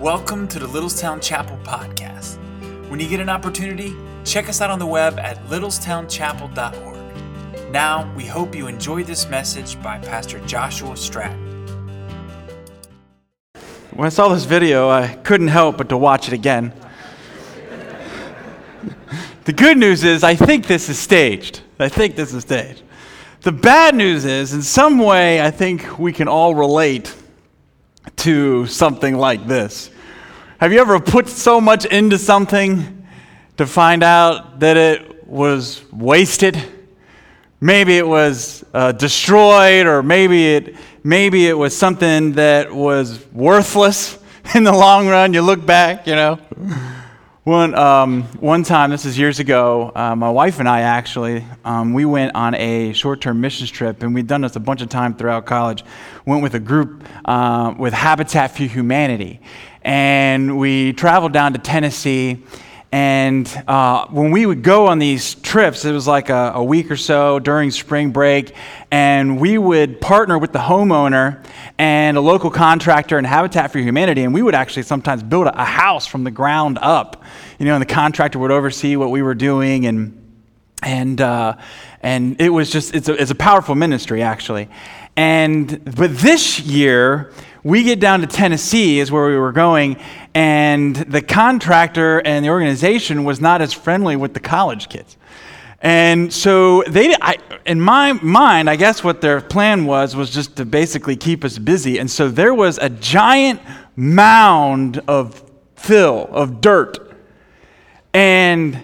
Welcome to the Littlestown Chapel podcast. When you get an opportunity, check us out on the web at littlestownchapel.org. Now, we hope you enjoy this message by Pastor Joshua Stratton. When I saw this video, I couldn't help but to watch it again. the good news is, I think this is staged. I think this is staged. The bad news is, in some way, I think we can all relate to something like this. Have you ever put so much into something to find out that it was wasted? Maybe it was uh, destroyed, or maybe it, maybe it was something that was worthless in the long run. You look back, you know. One, um, one time, this is years ago, uh, my wife and I actually, um, we went on a short term missions trip, and we'd done this a bunch of times throughout college. Went with a group uh, with Habitat for Humanity. And we traveled down to Tennessee. And uh, when we would go on these trips, it was like a, a, week or so during spring break, and we would partner with the homeowner and a local contractor and Habitat for Humanity, and we would actually sometimes build a, a house from the ground up. You know, and the contractor would oversee what we were doing, and and uh, and it was just it's a, it's a powerful ministry actually. And but this year we get down to Tennessee, is where we were going, and the contractor and the organization was not as friendly with the college kids. And so they, I, in my mind, I guess what their plan was was just to basically keep us busy. And so there was a giant mound of fill, of dirt. And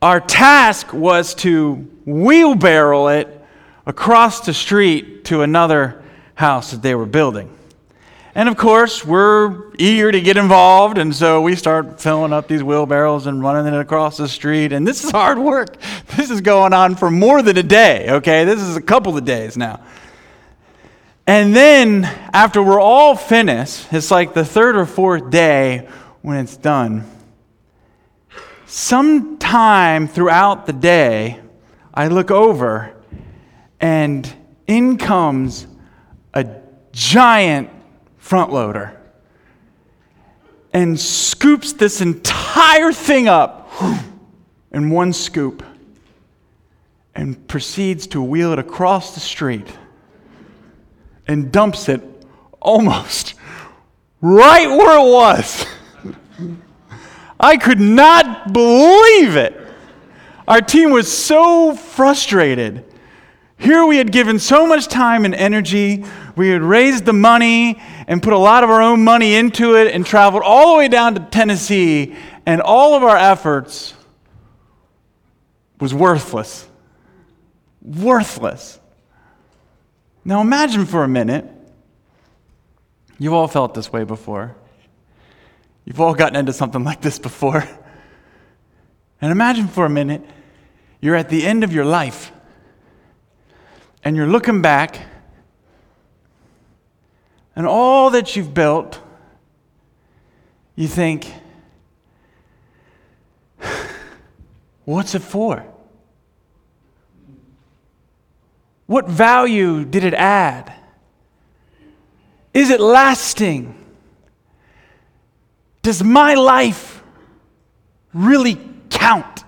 our task was to wheelbarrow it across the street to another house that they were building. And of course, we're eager to get involved, and so we start filling up these wheelbarrows and running it across the street. And this is hard work. This is going on for more than a day, okay? This is a couple of days now. And then, after we're all finished, it's like the third or fourth day when it's done. Sometime throughout the day, I look over, and in comes a giant front loader and scoops this entire thing up in one scoop and proceeds to wheel it across the street and dumps it almost right where it was. I could not believe it. Our team was so frustrated. Here we had given so much time and energy. We had raised the money and put a lot of our own money into it and traveled all the way down to Tennessee, and all of our efforts was worthless. Worthless. Now imagine for a minute, you've all felt this way before. You've all gotten into something like this before. And imagine for a minute, you're at the end of your life and you're looking back and all that you've built, you think, what's it for? What value did it add? Is it lasting? Does my life really count?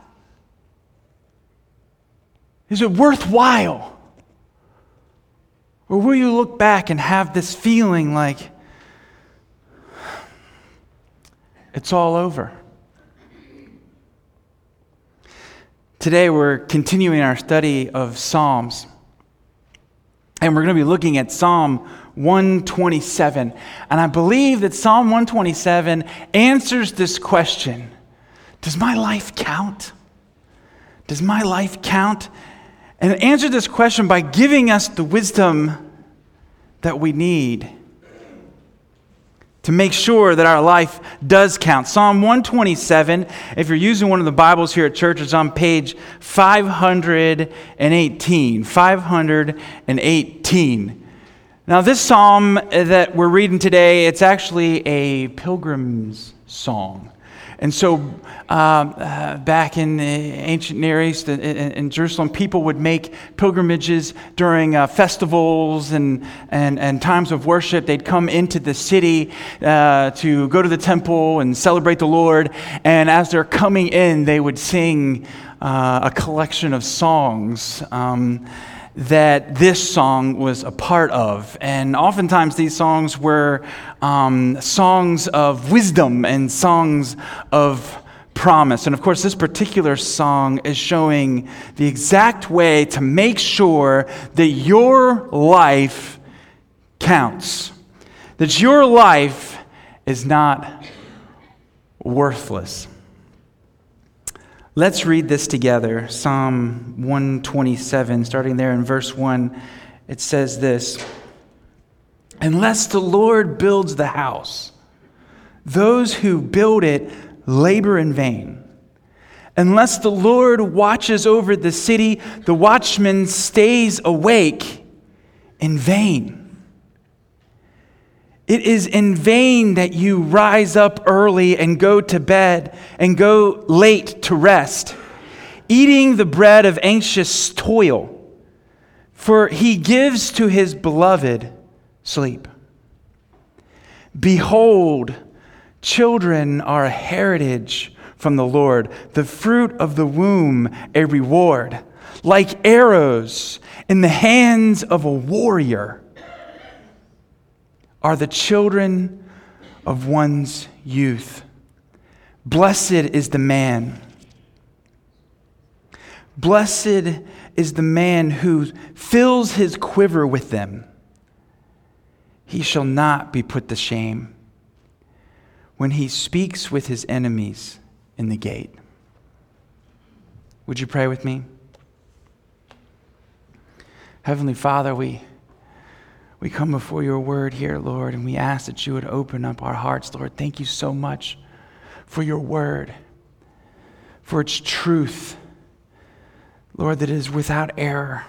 Is it worthwhile? Or will you look back and have this feeling like it's all over? Today we're continuing our study of Psalms. And we're going to be looking at Psalm 127. And I believe that Psalm 127 answers this question Does my life count? Does my life count? and answer this question by giving us the wisdom that we need to make sure that our life does count. Psalm 127, if you're using one of the Bibles here at church, it's on page 518. 518. Now, this psalm that we're reading today, it's actually a pilgrim's song. And so, uh, uh, back in the ancient Near East, in, in, Jerusalem, people would make pilgrimages during uh, festivals and, and, and times of worship. They'd come into the city uh, to go to the temple and celebrate the Lord. And as they're coming in, they would sing uh, a collection of songs. Um, that this song was a part of. And oftentimes these songs were um, songs of wisdom and songs of promise. And of course, this particular song is showing the exact way to make sure that your life counts, that your life is not worthless. Let's read this together. Psalm 127, starting there in verse 1, it says this Unless the Lord builds the house, those who build it labor in vain. Unless the Lord watches over the city, the watchman stays awake in vain. It is in vain that you rise up early and go to bed and go late to rest, eating the bread of anxious toil, for he gives to his beloved sleep. Behold, children are a heritage from the Lord, the fruit of the womb, a reward, like arrows in the hands of a warrior are the children of one's youth. Blessed is the man. Blessed is the man who fills his quiver with them. He shall not be put to shame when he speaks with his enemies in the gate. Would you pray with me? Heavenly Father, we we come before your word here, Lord, and we ask that you would open up our hearts, Lord. Thank you so much for your word, for its truth, Lord, that is without error.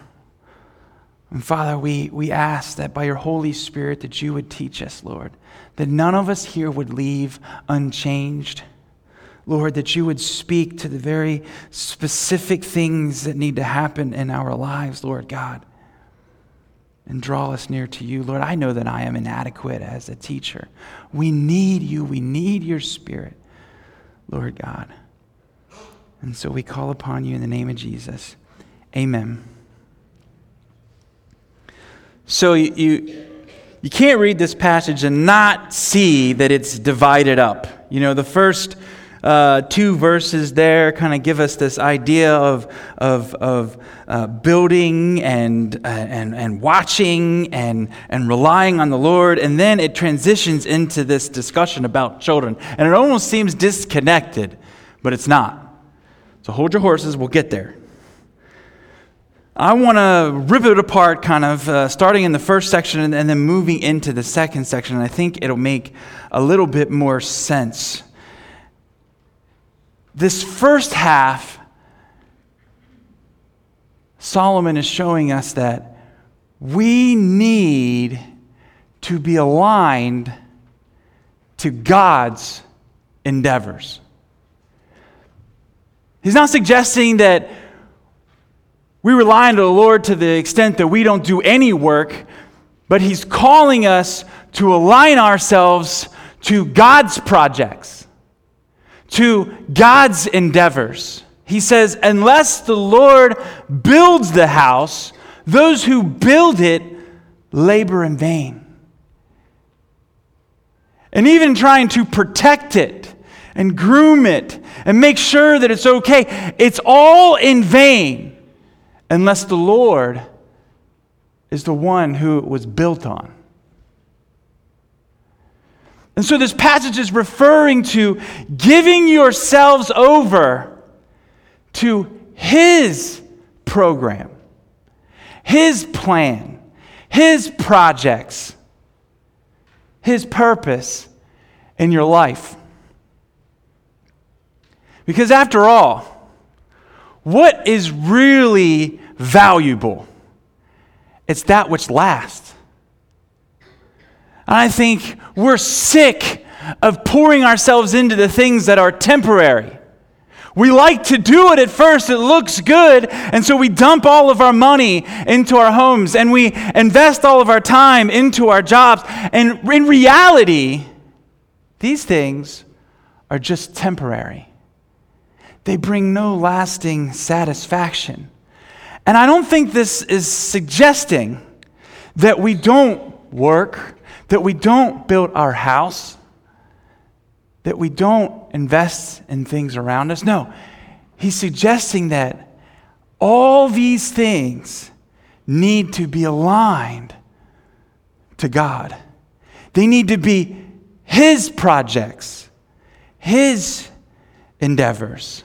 And Father, we, we ask that by your Holy Spirit that you would teach us, Lord, that none of us here would leave unchanged. Lord, that you would speak to the very specific things that need to happen in our lives, Lord God and draw us near to you. Lord, I know that I am inadequate as a teacher. We need you, we need your spirit, Lord God. And so we call upon you in the name of Jesus. Amen. So you, you, you can't read this passage and not see that it's divided up. You know, the first uh, two verses there kind of give us this idea of, of, of uh, building and, uh, and, and watching and, and relying on the Lord. And then it transitions into this discussion about children. And it almost seems disconnected, but it's not. So hold your horses, we'll get there. I want to rip it apart, kind of uh, starting in the first section and, and then moving into the second section. And I think it'll make a little bit more sense this first half, Solomon is showing us that we need to be aligned to God's endeavors. He's not suggesting that we rely on the Lord to the extent that we don't do any work, but He's calling us to align ourselves to God's projects to God's endeavors. He says, Unless the Lord builds the house, those who build it labor in vain. And even trying to protect it and groom it and make sure that it's okay, it's all in vain unless the Lord is the one who it was built on. And so this passage is referring to giving yourselves over to His program, His plan, His projects, His purpose in your life. Because after all, what is really valuable? It's that which lasts. I think we're sick of pouring ourselves into the things that are temporary. We like to do it at first, it looks good, and so we dump all of our money into our homes and we invest all of our time into our jobs. And in reality, these things are just temporary, they bring no lasting satisfaction. And I don't think this is suggesting that we don't work, that we don't build our house, that we don't invest in things around us. No, he's suggesting that all these things need to be aligned to God. They need to be His projects, His endeavors.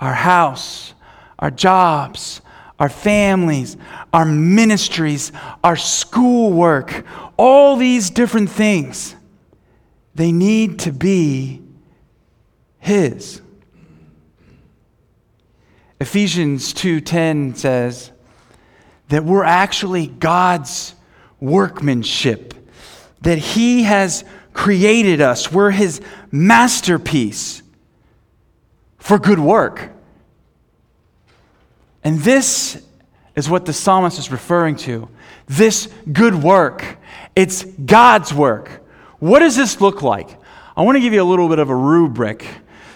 Our house, our jobs, our families, our ministries, our schoolwork, all these different things they need to be his. Ephesians 2:10 says that we're actually God's workmanship, that he has created us. We're his masterpiece for good work. And this is what the psalmist is referring to. This good work. It's God's work. What does this look like? I want to give you a little bit of a rubric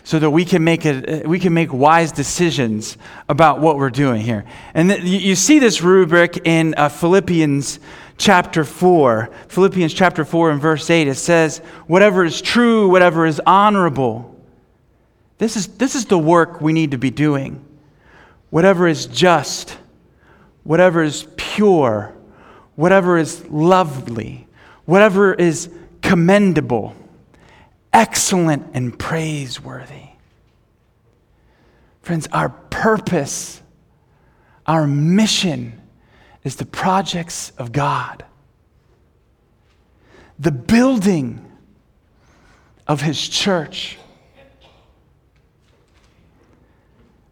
so that we can make it, we can make wise decisions about what we're doing here. And th- you see this rubric in uh, Philippians chapter 4. Philippians chapter 4 and verse 8 it says, "Whatever is true, whatever is honorable." This is this is the work we need to be doing. Whatever is just, whatever is pure, whatever is lovely, whatever is commendable, excellent, and praiseworthy. Friends, our purpose, our mission is the projects of God, the building of His church.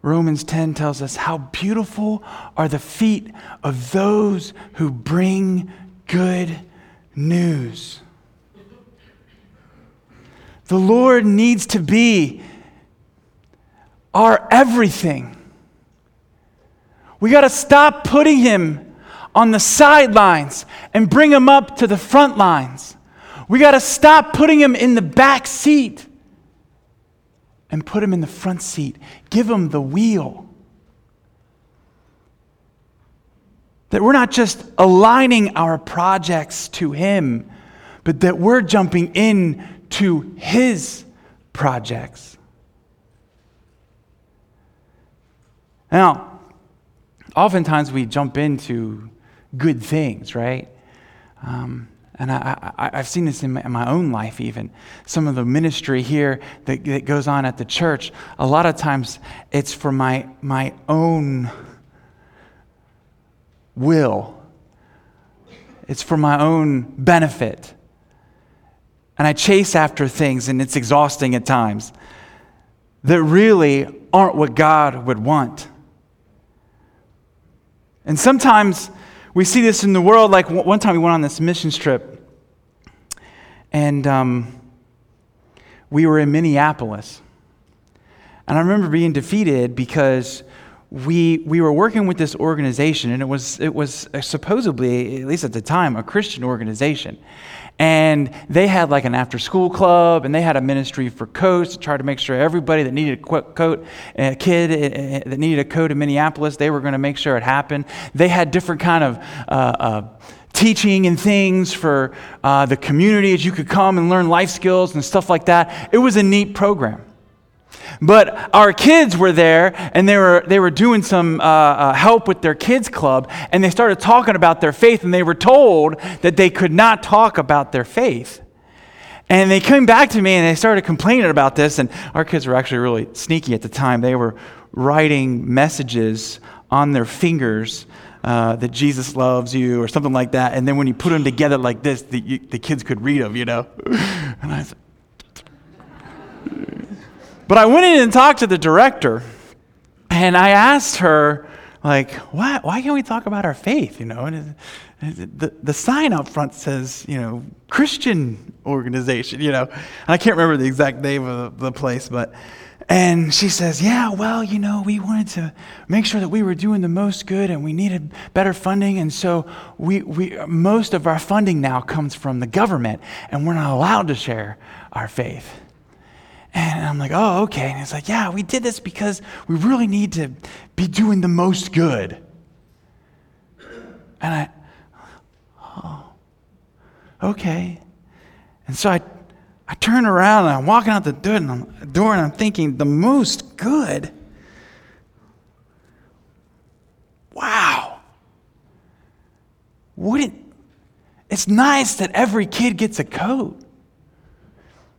Romans 10 tells us how beautiful are the feet of those who bring good news. The Lord needs to be our everything. We got to stop putting him on the sidelines and bring him up to the front lines. We got to stop putting him in the back seat and put him in the front seat. Give him the wheel. That we're not just aligning our projects to him, but that we're jumping in to his projects. Now, oftentimes we jump into good things, right? Um, and I, have seen this in my, in my, own life, even. Some of the ministry here that, that goes on at the church, a lot of times it's for my, my own will, it's for my own benefit. And I chase after things, and it's exhausting at times, that really aren't what God would want. And sometimes we see this in the world. Like one time we went on this missions trip, and um, we were in Minneapolis. And I remember being defeated because we, we were working with this organization, and it was, it was supposedly, at least at the time, a Christian organization. And they had like an after school club, and they had a ministry for coats to try to make sure everybody that needed a coat, a kid eh, eh, that needed a coat in Minneapolis, they were going to make sure it happened. They had different kind of uh, uh, teaching and things for uh, the community as you could come and learn life skills and stuff like that. It was a neat program. But our kids were there and they were, they were doing some uh, uh, help with their kids' club and they started talking about their faith and they were told that they could not talk about their faith. And they came back to me and they started complaining about this. And our kids were actually really sneaky at the time. They were writing messages on their fingers uh, that Jesus loves you or something like that. And then when you put them together like this, the, you, the kids could read them, you know. And I said, but I went in and talked to the director, and I asked her, like, why, why can't we talk about our faith, you know? And, the, the sign up front says, you know, Christian organization, you know. And I can't remember the exact name of the, the place, but, and she says, yeah, well, you know, we wanted to make sure that we were doing the most good and we needed better funding. And so we, we, most of our funding now comes from the government and we're not allowed to share our faith. And I'm like, oh, okay. And it's like, yeah, we did this because we really need to be doing the most good. And I, oh, okay. And so I, I turn around and I'm walking out the door and I'm, door and I'm thinking, the most good? Wow. Wouldn't, it's nice that every kid gets a coat.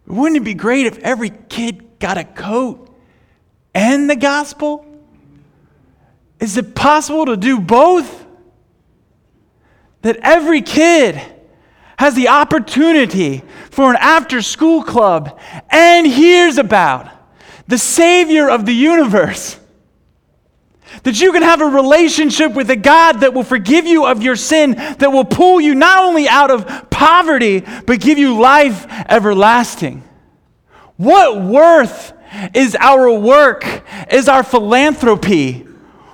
Wouldn't it be great if every kid got a coat and the gospel? Is it possible to do both? That every kid has the opportunity for an after school club and hears about the Savior of the universe. That you can have a relationship with a God that will forgive you of your sin, that will pull you not only out of poverty, but give you life everlasting. What worth is our work, is our philanthropy?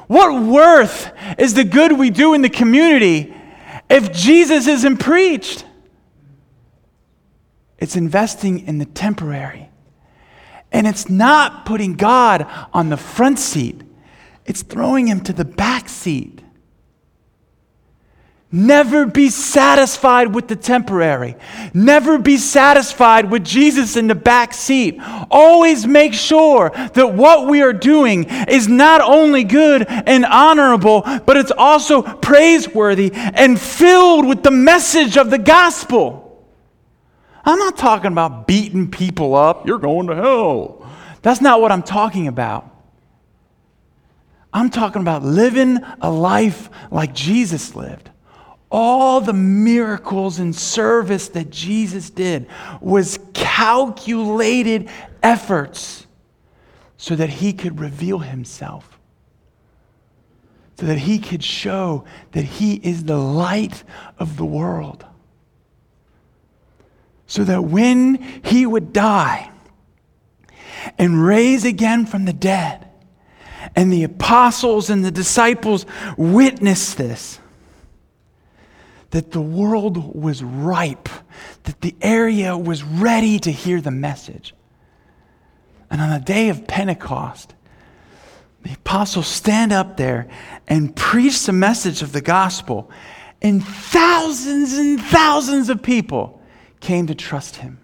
What worth is the good we do in the community if Jesus isn't preached? It's investing in the temporary. And it's not putting God on the front seat, it's throwing him to the back seat. Never be satisfied with the temporary. Never be satisfied with Jesus in the back seat. Always make sure that what we are doing is not only good and honorable, but it's also praiseworthy and filled with the message of the gospel. I'm not talking about beating people up. You're going to hell. That's not what I'm talking about. I'm talking about living a life like Jesus lived all the miracles and service that Jesus did was calculated efforts so that he could reveal himself, so that he could show that he is the light of the world. So that when he would die and raise again from the dead, and the apostles and the disciples witnessed this that the world was ripe, that the area was ready to hear the message. And on the day of Pentecost, the apostles stand up there and preach the message of the gospel, and thousands and thousands of people came to trust him.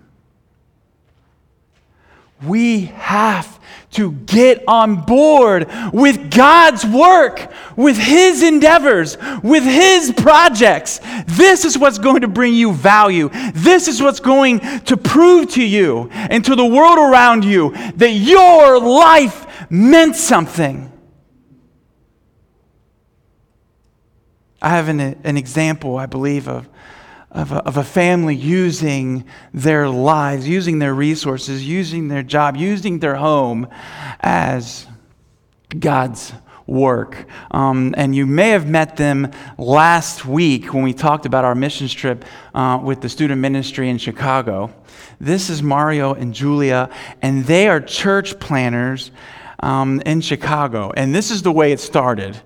We have to get on board with God's work, with His endeavors, with His projects. This is what's going to bring you value. This is what's going to prove to you and to the world around you that your life meant something. I have an, an example, I believe, of of a, of a family using their lives, using their resources, using their job, using their home as God's work. Um, and you may have met them last week when we talked about our missions trip uh, with the student ministry in Chicago. This is Mario and Julia, and they are church planters um, in Chicago. And this is the way it started.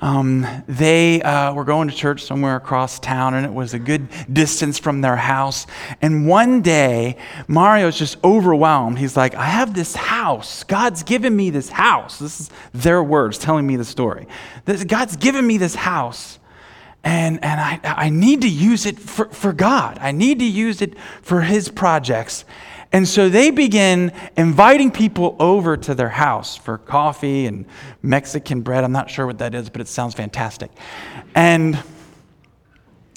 Um, they uh, were going to church somewhere across town, and it was a good distance from their house. And one day, Mario's just overwhelmed. He's like, I have this house. God's given me this house. This is their words telling me the story. This, God's given me this house. And, and I, I need to use it for, for God. I need to use it for His projects. And so they begin inviting people over to their house for coffee and Mexican bread. I'm not sure what that is, but it sounds fantastic. And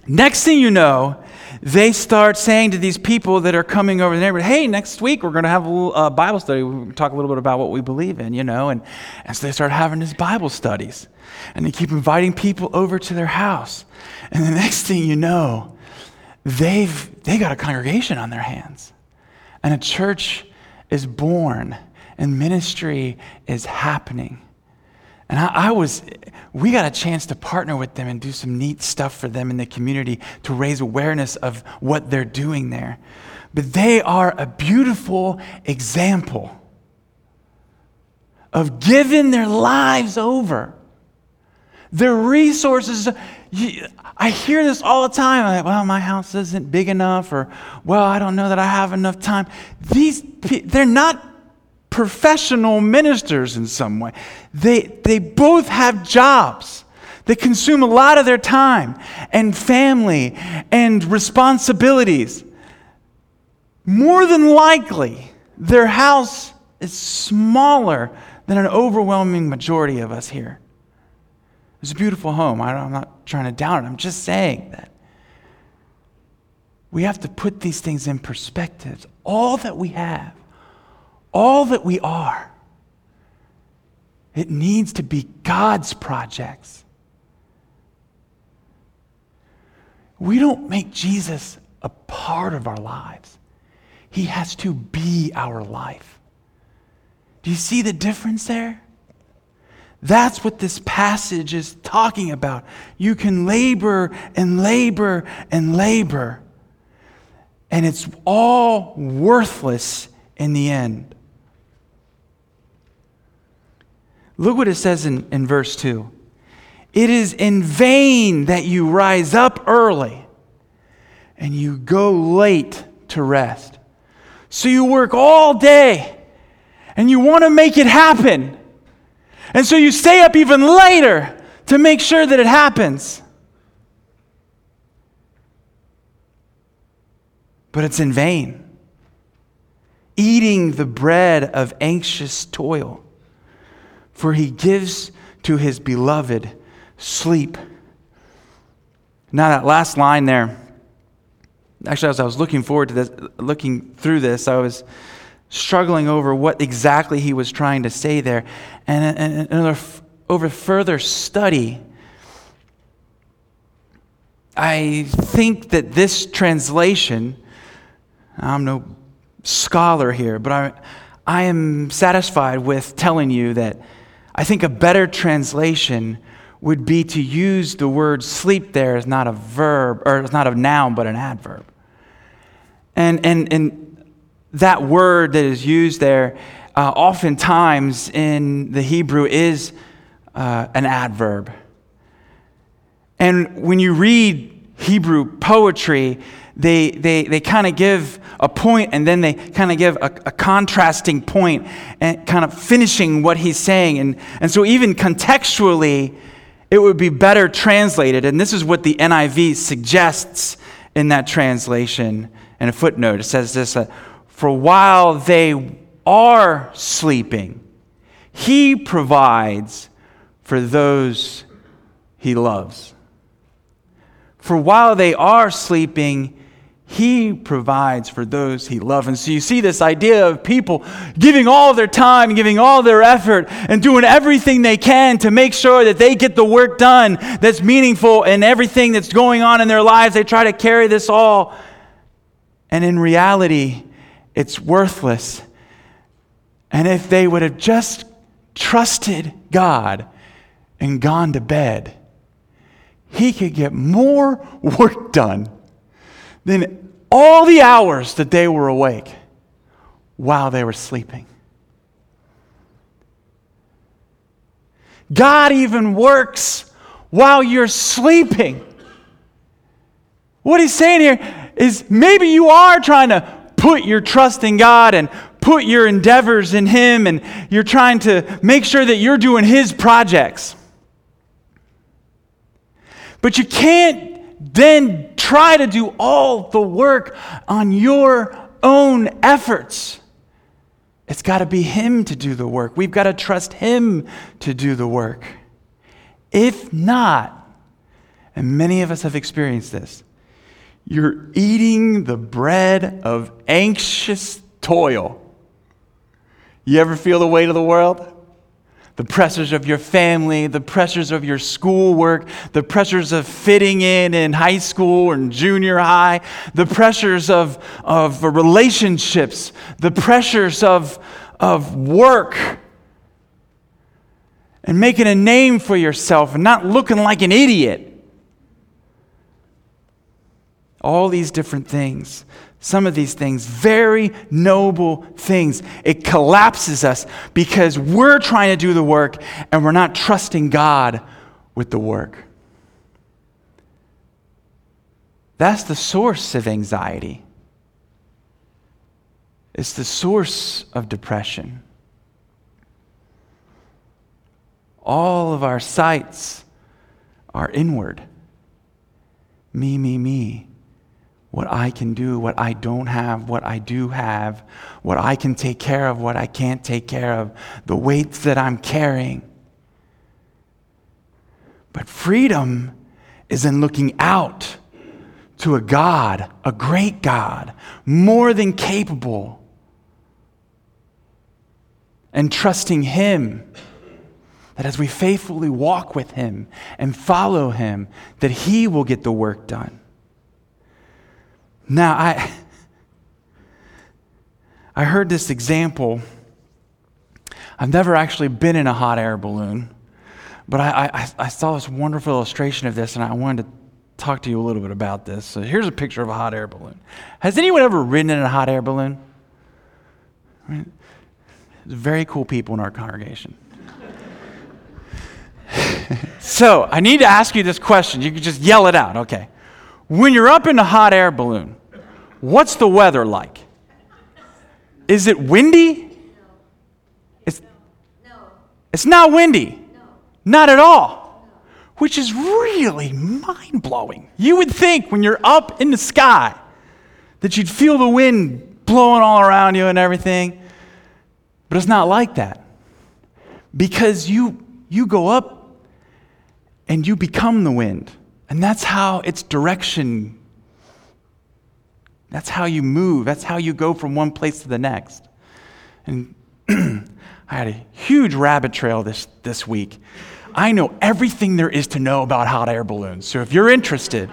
next thing you know, they start saying to these people that are coming over the neighborhood, hey, next week we're going to have a uh, Bible study. We'll talk a little bit about what we believe in, you know. And, and so they start having these Bible studies. And they keep inviting people over to their house. And the next thing you know, they've they got a congregation on their hands and a church is born and ministry is happening. And I, I, was, we got a chance to partner with them and do some neat stuff for them in the community to raise awareness of what they're doing there. But they are a beautiful example of giving their lives over, their resources. I hear this all the time. I'm like, well, my house isn't big enough, or, well, I don't know that I have enough time. These, they're not professional ministers in some way. They, they both have jobs that consume a lot of their time and family and responsibilities. More than likely, their house is smaller than an overwhelming majority of us here. It's a beautiful home. I'm not trying to doubt it. I'm just saying that we have to put these things in perspective. All that we have all that we are, it needs to be God's projects. We don't make Jesus a part of our lives, He has to be our life. Do you see the difference there? That's what this passage is talking about. You can labor and labor and labor, and it's all worthless in the end. Look what it says in, in verse 2. It is in vain that you rise up early and you go late to rest. So you work all day and you want to make it happen. And so you stay up even later to make sure that it happens. But it's in vain. Eating the bread of anxious toil for he gives to his beloved sleep. Now, that last line there, actually, as I was looking forward to this, looking through this, I was struggling over what exactly he was trying to say there. And, and, and over further study, I think that this translation, I'm no scholar here, but I, I am satisfied with telling you that I think a better translation would be to use the word sleep there as not a verb, or it's not a noun, but an adverb. And, and, and that word that is used there, uh, oftentimes in the Hebrew, is uh, an adverb. And when you read Hebrew poetry, they, they, they kind of give a point and then they kind of give a, a, contrasting point and kind of finishing what he's saying. And, and so, even contextually, it would be better translated. And this is what the NIV suggests in that translation in a footnote. It says this uh, For while they are sleeping, he provides for those he loves. For while they are sleeping, he provides for those he loves. And so you see this idea of people giving all their time, giving all their effort, and doing everything they can to make sure that they get the work done that's meaningful and everything that's going on in their lives. They try to carry this all. And in reality, it's worthless. And if they would have just trusted God and gone to bed, he could get more work done than all the hours that they were awake while they were sleeping. God even works while you're sleeping. What he's saying here is maybe you are trying to put your trust in God and put your endeavors in Him, and you're trying to make sure that you're doing His projects. But you can't then try to do all the work on your own efforts. It's got to be Him to do the work. We've got to trust Him to do the work. If not, and many of us have experienced this, you're eating the bread of anxious toil. You ever feel the weight of the world? the pressures of your family, the pressures of your schoolwork, the pressures of fitting in in high school and junior high, the pressures of, of relationships, the pressures of, of work. and making a name for yourself and not looking like an idiot. All these different things. Some of these things, very noble things. It collapses us because we're trying to do the work and we're not trusting God with the work. That's the source of anxiety. It's the source of depression. All of our sights are inward. Me, me, me. What I can do, what I don't have, what I do have, what I can take care of, what I can't take care of, the weights that I'm carrying. But freedom is in looking out to a God, a great God, more than capable, and trusting Him that as we faithfully walk with Him and follow Him, that He will get the work done. Now, I, I heard this example. I've never actually been in a hot air balloon, but I, I, I saw this wonderful illustration of this, and I wanted to talk to you a little bit about this. So here's a picture of a hot air balloon. Has anyone ever ridden in a hot air balloon? Right? Very cool people in our congregation. so I need to ask you this question. You can just yell it out, okay? When you're up in a hot air balloon, what's the weather like? Is it windy? It's, it's not windy. Not at all. Which is really mind blowing. You would think when you're up in the sky that you'd feel the wind blowing all around you and everything. But it's not like that. Because you, you go up and you become the wind. And that's how its direction, that's how you move, that's how you go from one place to the next. And I had a huge rabbit trail this, this week. I know everything there is to know about hot air balloons. So if you're interested,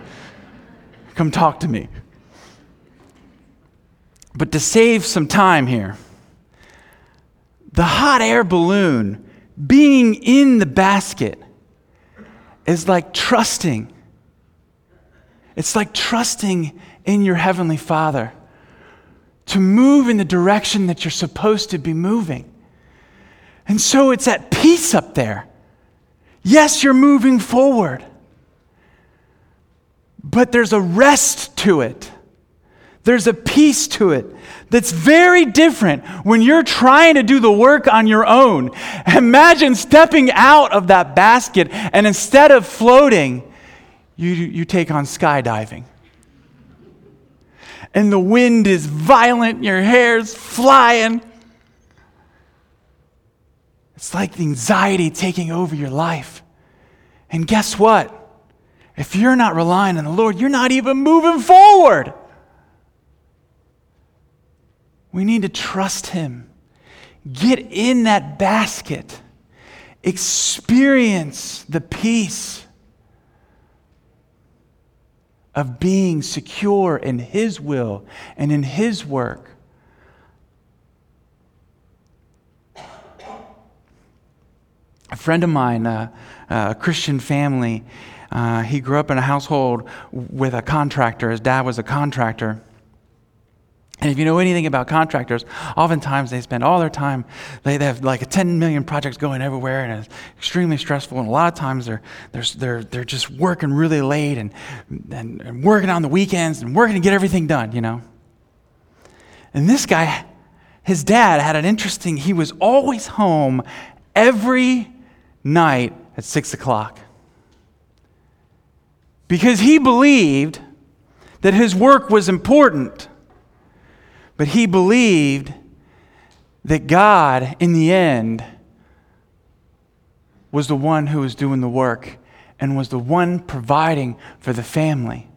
come talk to me. But to save some time here, the hot air balloon being in the basket is like trusting. It's like trusting in your Heavenly Father to move in the direction that you're supposed to be moving. And so it's at peace up there. Yes, you're moving forward, but there's a rest to it. There's a peace to it that's very different when you're trying to do the work on your own. Imagine stepping out of that basket and instead of floating, you, you take on skydiving. And the wind is violent, your hair's flying. It's like the anxiety taking over your life. And guess what? If you're not relying on the Lord, you're not even moving forward. We need to trust Him. Get in that basket. Experience the peace of being secure in His will and in His work. A friend of mine, uh, a Christian family, uh, he grew up in a household with a contractor. His dad was a contractor. And if you know anything about contractors, oftentimes they spend all their time, they, have like 10 million projects going everywhere and it's extremely stressful. And a lot of times they're, they're, they're, they're just working really late and, and, and working on the weekends and working to get everything done, you know. And this guy, his dad had an interesting, he was always home every night at six o'clock because he believed that his work was important. But he believed that God, in the end, was the one who was doing the work and was the one providing for the family.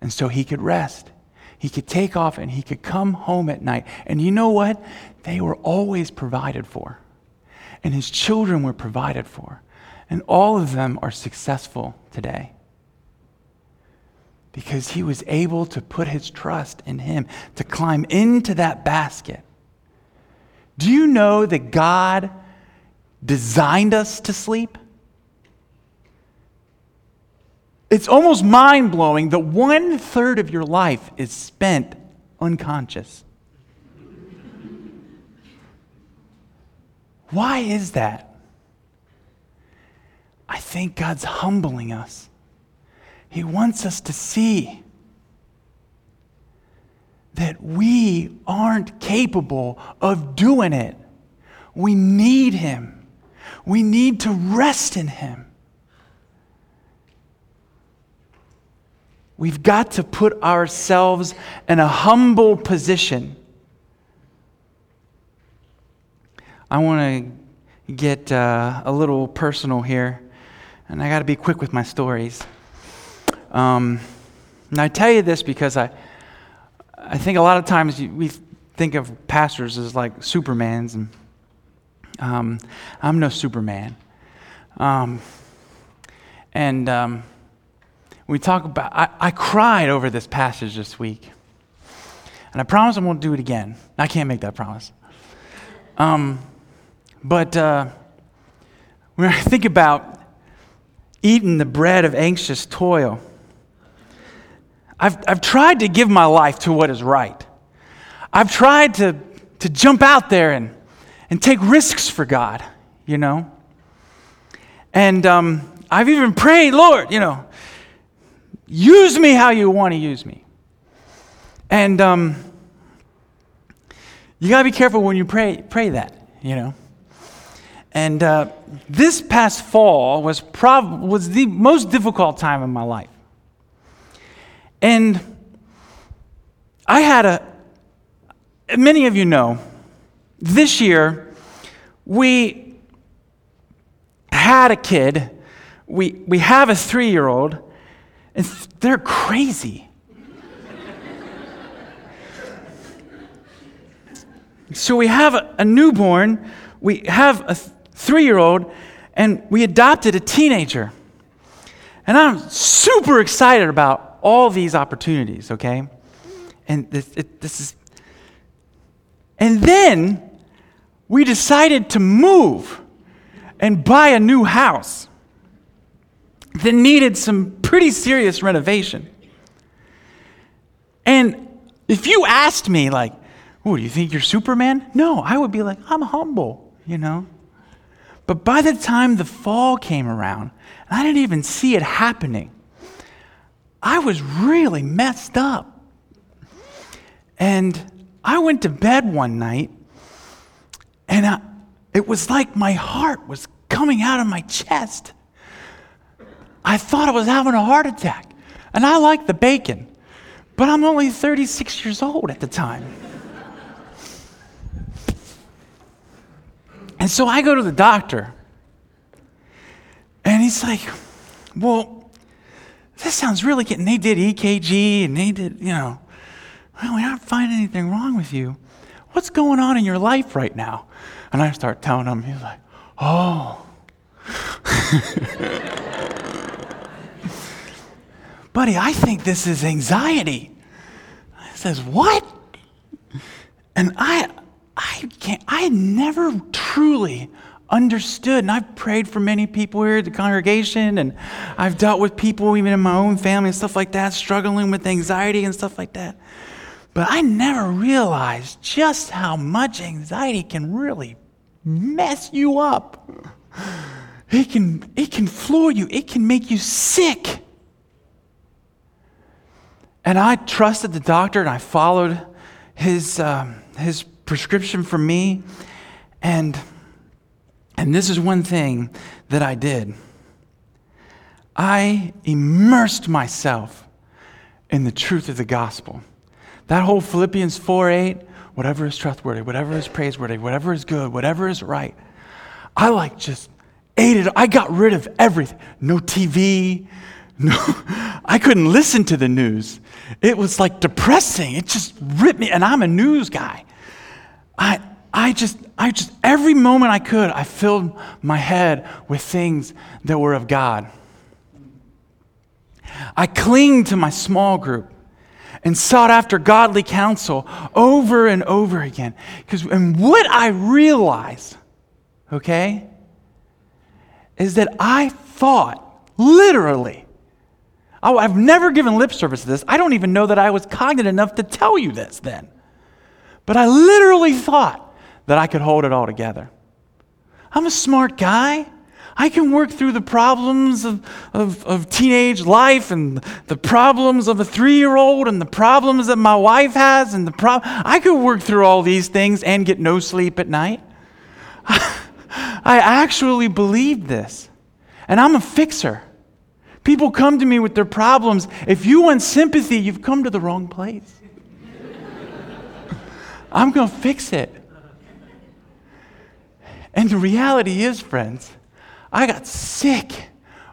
And so he could rest. He could take off and he could come home at night. And you know what? They were always provided for. And his children were provided for. And all of them are successful today because he was able to put his trust in him, to climb into that basket. Do you know that God designed us to sleep? It's almost mind blowing that one third of your life is spent unconscious. Why is that? I think God's humbling us. He wants us to see that we aren't capable of doing it. We need Him. We need to rest in Him. We've got to put ourselves in a humble position. I want to get uh, a little personal here, and I got to be quick with my stories. Um, and I tell you this because I, I think a lot of times we think of pastors as like Supermans, and um, I'm no Superman. Um, and um, we talk about, I, I cried over this passage this week. And I promise I won't do it again. I can't make that promise. Um, but uh, when I think about eating the bread of anxious toil, I've, I've tried to give my life to what is right. I've tried to, to jump out there and, and take risks for God, you know? And um, I've even prayed, Lord, you know, use me how you want to use me. And um, you got to be careful when you pray, pray that, you know? And uh, this past fall was, prob- was the most difficult time in my life. And I had a, many of you know, this year we had a kid. We, we have a three year old, and they're crazy. so we have a, a, newborn, we have a th- three year old, and we adopted a teenager. And I'm super excited about all these opportunities, okay? And this, it, this is. And then we decided to move and buy a new house that needed some pretty serious renovation. And if you asked me, like, oh, do you think you're Superman? No, I would be like, I'm humble, you know? But by the time the fall came around, I didn't even see it happening. I was really messed up. And I went to bed one night, and I, it was like my heart was coming out of my chest. I thought I was having a heart attack. And I like the bacon, but I'm only 36 years old at the time. and so I go to the doctor, and he's like, Well, this sounds really good. And they did EKG and they did, you know, well, we don't find anything wrong with you. What's going on in your life right now? And I start telling him, he's like, oh. Buddy, I think this is anxiety. I says, what? And I, I can't, I never truly understood. And I've prayed for many people here at the congregation, and I've dealt with people, even in my own family and stuff like that, struggling with anxiety and stuff like that. But I never realized just how much anxiety can really mess you up. It can, it can floor you, it can make you sick. And I trusted the doctor and I followed his, um, his prescription for me. And and this is one thing that I did I immersed myself in the truth of the gospel. That whole Philippians 4 8, whatever is trustworthy, whatever is praiseworthy, whatever is good, whatever is right, I like just ate it. I got rid of everything. No TV. No, I couldn't listen to the news. It was like depressing. It just ripped me. And I'm a news guy. I, I just, I just, every moment I could, I filled my head with things that were of God. I clinged to my small group and sought after godly counsel over and over again. Because, and what I realized, okay, is that I thought, literally, oh, I've never given lip service to this. I don't even know that I was cognizant enough to tell you this then. But I literally thought that I could hold it all together. I'm a smart guy. I can work through the problems of, of, of teenage life and the problems of a three year old and the problems that my wife has and the pro- I could work through all these things and get no sleep at night. I actually believed this. And I'm a fixer. People come to me with their problems. If you want sympathy, you've come to the wrong place. I'm going to fix it. And the reality is, friends, I got sick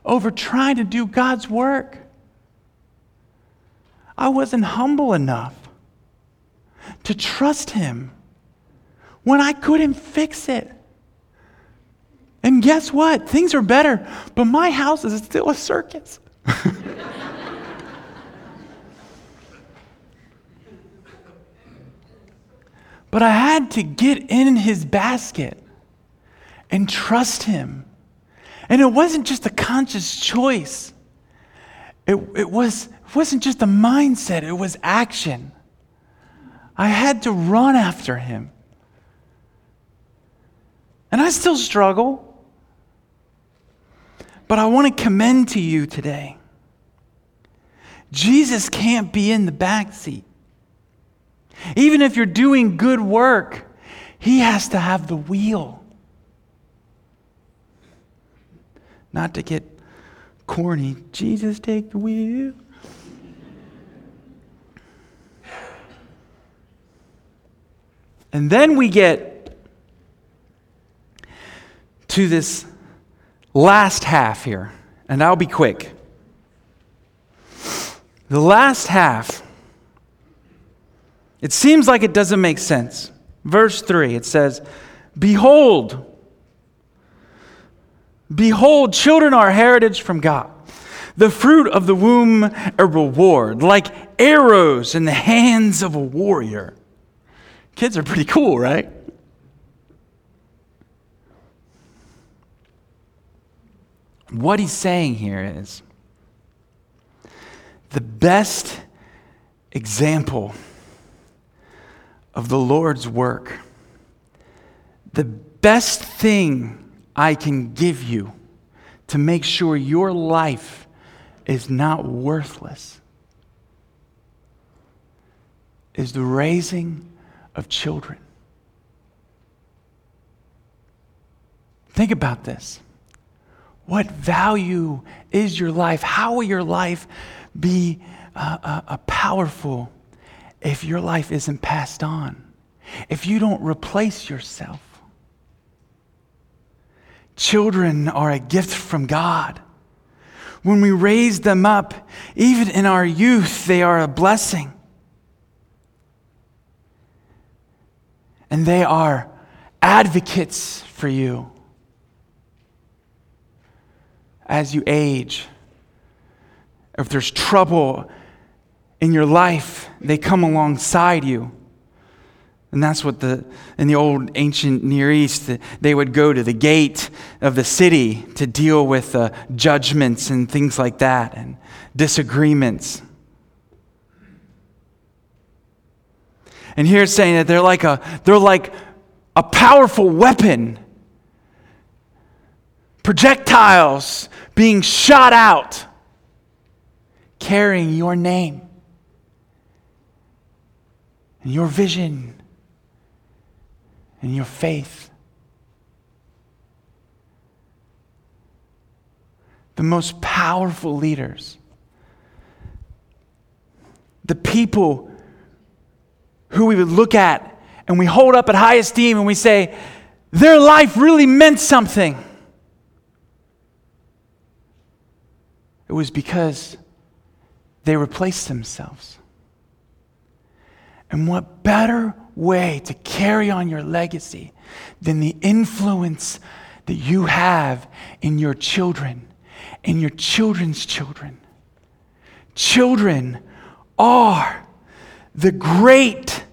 over trying to do God's work. I wasn't humble enough to trust Him when I couldn't fix it. And guess what? Things are better, but my house is still a circus. but I had to get in his basket and trust him. And it wasn't just a conscious choice, it, it, was, it wasn't just a mindset, it was action. I had to run after him. And I still struggle. But I want to commend to you today Jesus can't be in the back seat. Even if you're doing good work, he has to have the wheel. Not to get corny, Jesus, take the wheel. And then we get to this last half here, and I'll be quick. The last half, it seems like it doesn't make sense. Verse 3, it says, Behold, behold, children are heritage from God. The fruit of the womb, a reward, like arrows in the hands of a warrior. Kids are pretty cool, right? What he's saying here is the best example of the Lord's work, the best thing I can give you to make sure your life is not worthless is the raising of children. Think about this. What value is your life? How will your life be uh, uh, uh, powerful if your life isn't passed on? If you don't replace yourself? Children are a gift from God. When we raise them up, even in our youth, they are a blessing. And they are advocates for you as you age. If there's trouble in your life, they come alongside you. And that's what the, in the old ancient Near East, they would go to the gate of the city to deal with uh, judgments and things like that and disagreements. And here it's saying that they're like a, they're like a powerful weapon projectiles being shot out, carrying your name and your vision and your faith. The most powerful leaders, the people who we would look at and we hold up at high esteem and we say, their life really meant something. It was because they replaced themselves. And what better way to carry on your legacy than the influence that you have in your children, in your children's children? Children are the great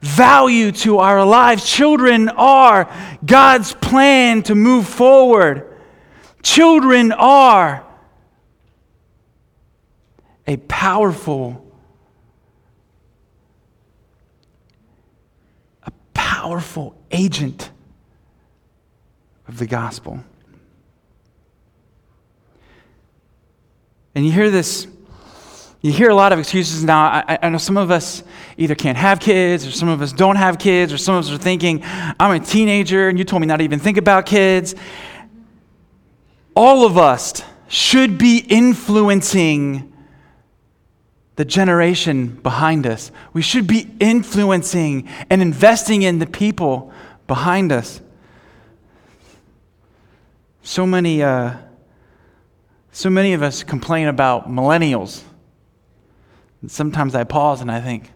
value to our lives. Children are God's plan to move forward. Children are a powerful, a powerful agent of the gospel. And you hear this, you hear a lot of excuses now. I, I, know some of us either can't have kids, or some of us don't have kids, or some of us are thinking, I'm a teenager, and you told me not to even think about kids. All of us should be influencing the generation behind us. We should be influencing and investing in the people behind us. So many. Uh, so many of us complain about millennials. And sometimes I pause and I think,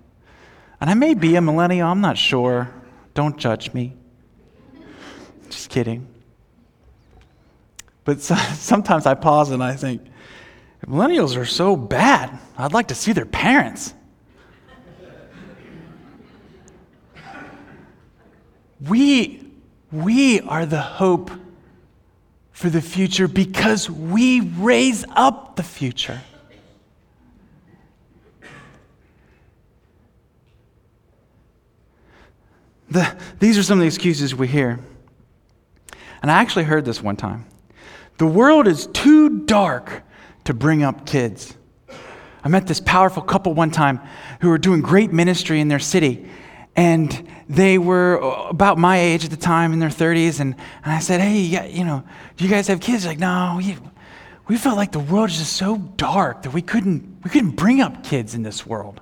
and I may be a millennial, I'm not sure. Don't judge me. Just kidding. But so, sometimes I pause and I think, millennials are so bad. I'd like to see their parents. we, we are the hope for the future because we raise up the future. The, these are some of the excuses we hear. And I actually heard this one time. The world is too dark to bring up kids. I met this powerful couple one time who were doing great ministry in their city. And they were about my age at the time in their 30s. And, and I said, Hey, you, got, you know, do you guys have kids? They're like, no, we, we felt like the world is just so dark that we couldn't, we couldn't bring up kids in this world.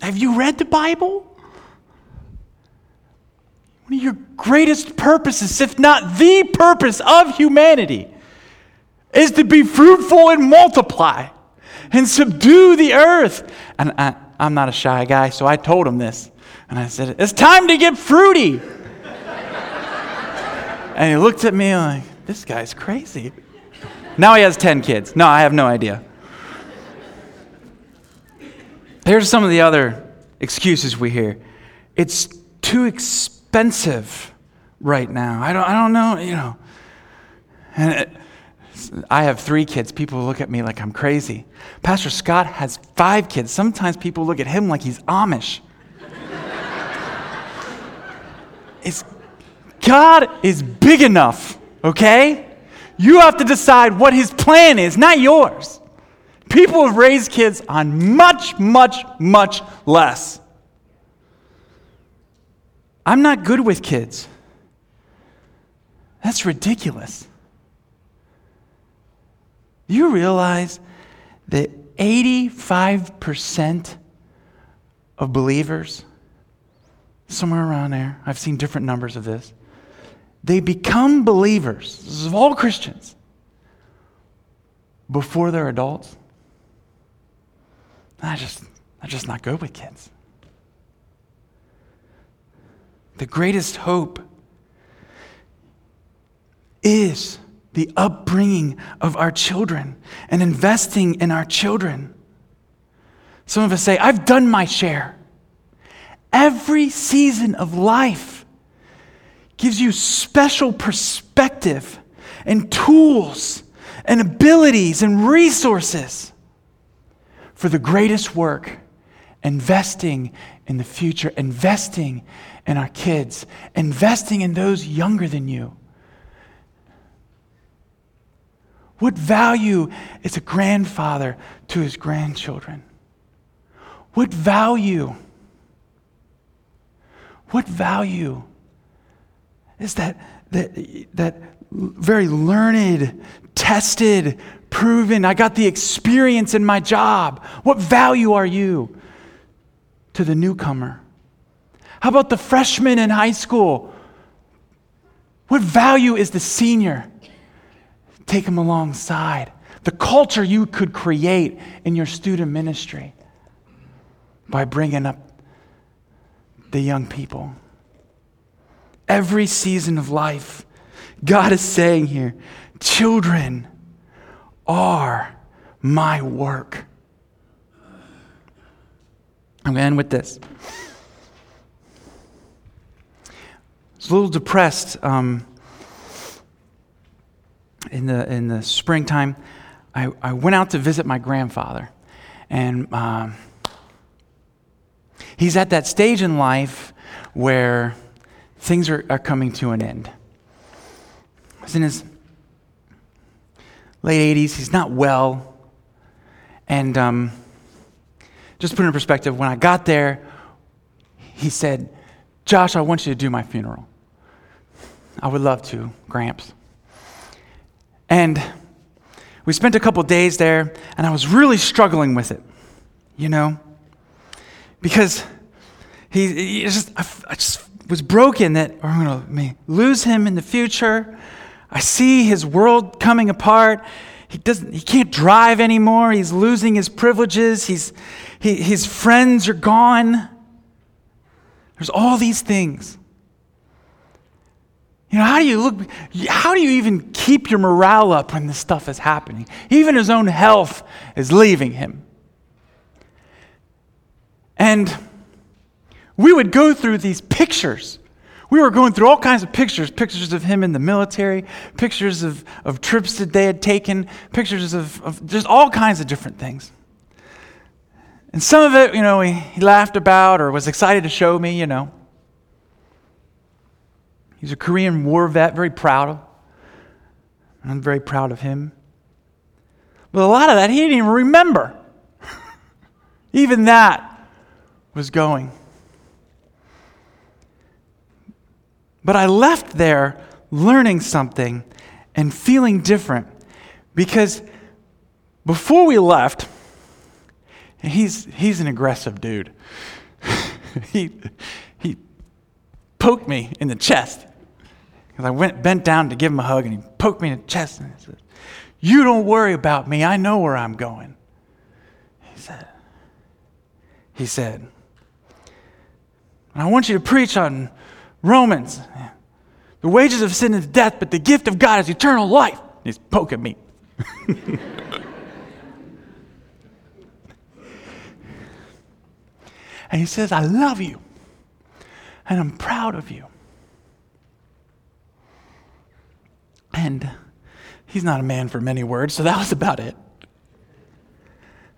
Have you read the Bible? One of your greatest purposes, if not the purpose of humanity, is to be fruitful and multiply and subdue the earth. And I, I'm not a shy guy, so I told him this. And I said, It's time to get fruity. and he looked at me like, This guy's crazy. Now he has 10 kids. No, I have no idea. Here's some of the other excuses we hear it's too expensive right now. I don't, I don't know, you know. And it, I have three kids. People look at me like I'm crazy. Pastor Scott has five kids. Sometimes people look at him like he's Amish. it's, God is big enough, okay? You have to decide what his plan is, not yours. People have raised kids on much, much, much less. I'm not good with kids. That's ridiculous. Do you realize that 85% of believers, somewhere around there, I've seen different numbers of this, they become believers, this is of all Christians, before they're adults? I just, I'm just not good with kids. The greatest hope is the upbringing of our children and investing in our children. Some of us say, I've done my share. Every season of life gives you special perspective and tools and abilities and resources for the greatest work investing in the future, investing in our kids, investing in those younger than you. What value is a grandfather to his grandchildren? What value? What value is that, that, that very learned, tested, proven, I got the experience in my job? What value are you to the newcomer? How about the freshman in high school? What value is the senior? Take them alongside. The culture you could create in your student ministry by bringing up the young people. Every season of life, God is saying here, children are my work. I'm going to end with this. I was a little depressed um, in the, in the springtime, I, I went out to visit my grandfather. And um, he's at that stage in life where things are, are coming to an end. He's in his late 80s, he's not well. And um, just put it in perspective, when I got there, he said, Josh, I want you to do my funeral. I would love to, Gramps. And we spent a couple days there, and I was really struggling with it, you know, because he, he just, I, I, just was broken that oh, I'm going to lose him in the future. I see his world coming apart. He doesn't. He can't drive anymore. He's losing his privileges. He's, he, his friends are gone. There's all these things. You know, how do you look, how do you even keep your morale up when this stuff is happening? Even his own health is leaving him. And we would go through these pictures. We were going through all kinds of pictures pictures of him in the military, pictures of, of trips that they had taken, pictures of, of just all kinds of different things. And some of it, you know, he, he laughed about or was excited to show me, you know. He's a Korean war vet, very proud of. I'm very proud of him. But a lot of that he didn't even remember. even that was going. But I left there learning something and feeling different because before we left, he's, he's an aggressive dude. he, he poked me in the chest. Because I went bent down to give him a hug, and he poked me in the chest and he said, You don't worry about me. I know where I'm going. He said, He said, I want you to preach on Romans. The wages of sin is death, but the gift of God is eternal life. He's poking me. and he says, I love you, and I'm proud of you. And he's not a man for many words, so that was about it.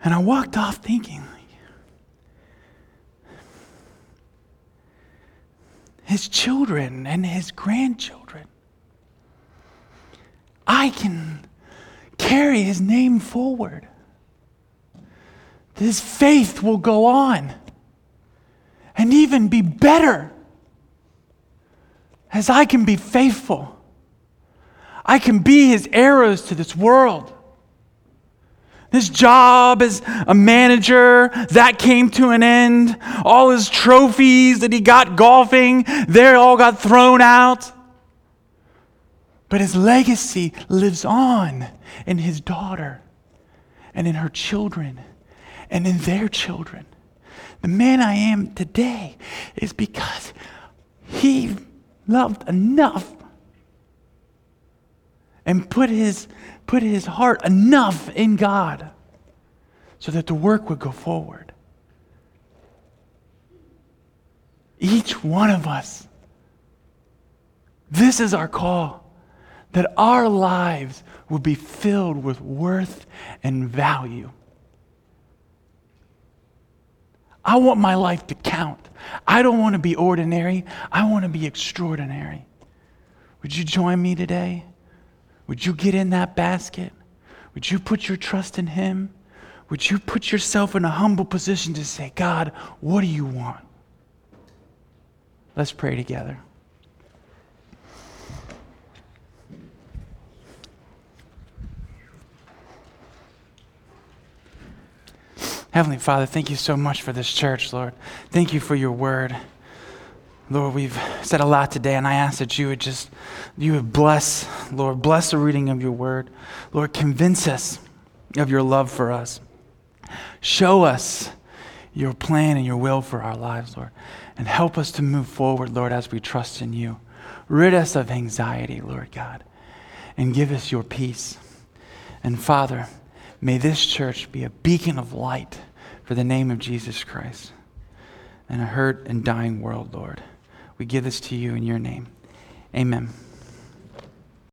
And I walked off thinking, his children and his grandchildren, I can carry his name forward. His faith will go on and even be better as I can be faithful I can be his arrows to this world. His job as a manager, that came to an end. All his trophies that he got golfing, they all got thrown out. But his legacy lives on in his daughter and in her children and in their children. The man I am today is because he loved enough and put his, put his heart enough in God so that the work would go forward. Each one of us, this is our call that our lives will be filled with worth and value. I want my life to count. I don't want to be ordinary. I want to be extraordinary. Would you join me today? Would you get in that basket? Would you put your trust in Him? Would you put yourself in a humble position to say, God, what do you want? Let's pray together. Heavenly Father, thank you so much for this church, Lord. Thank you for your word. Lord, we've said a lot today, and I ask that you would just, you would bless, Lord, bless the reading of your word. Lord, convince us of your love for us. Show us your plan and your will for our lives, Lord, and help us to move forward, Lord, as we trust in you. Rid us of anxiety, Lord God, and give us your peace. And Father, may this church be a beacon of light for the name of Jesus Christ in a hurt and dying world, Lord. We give this to you in your name. Amen.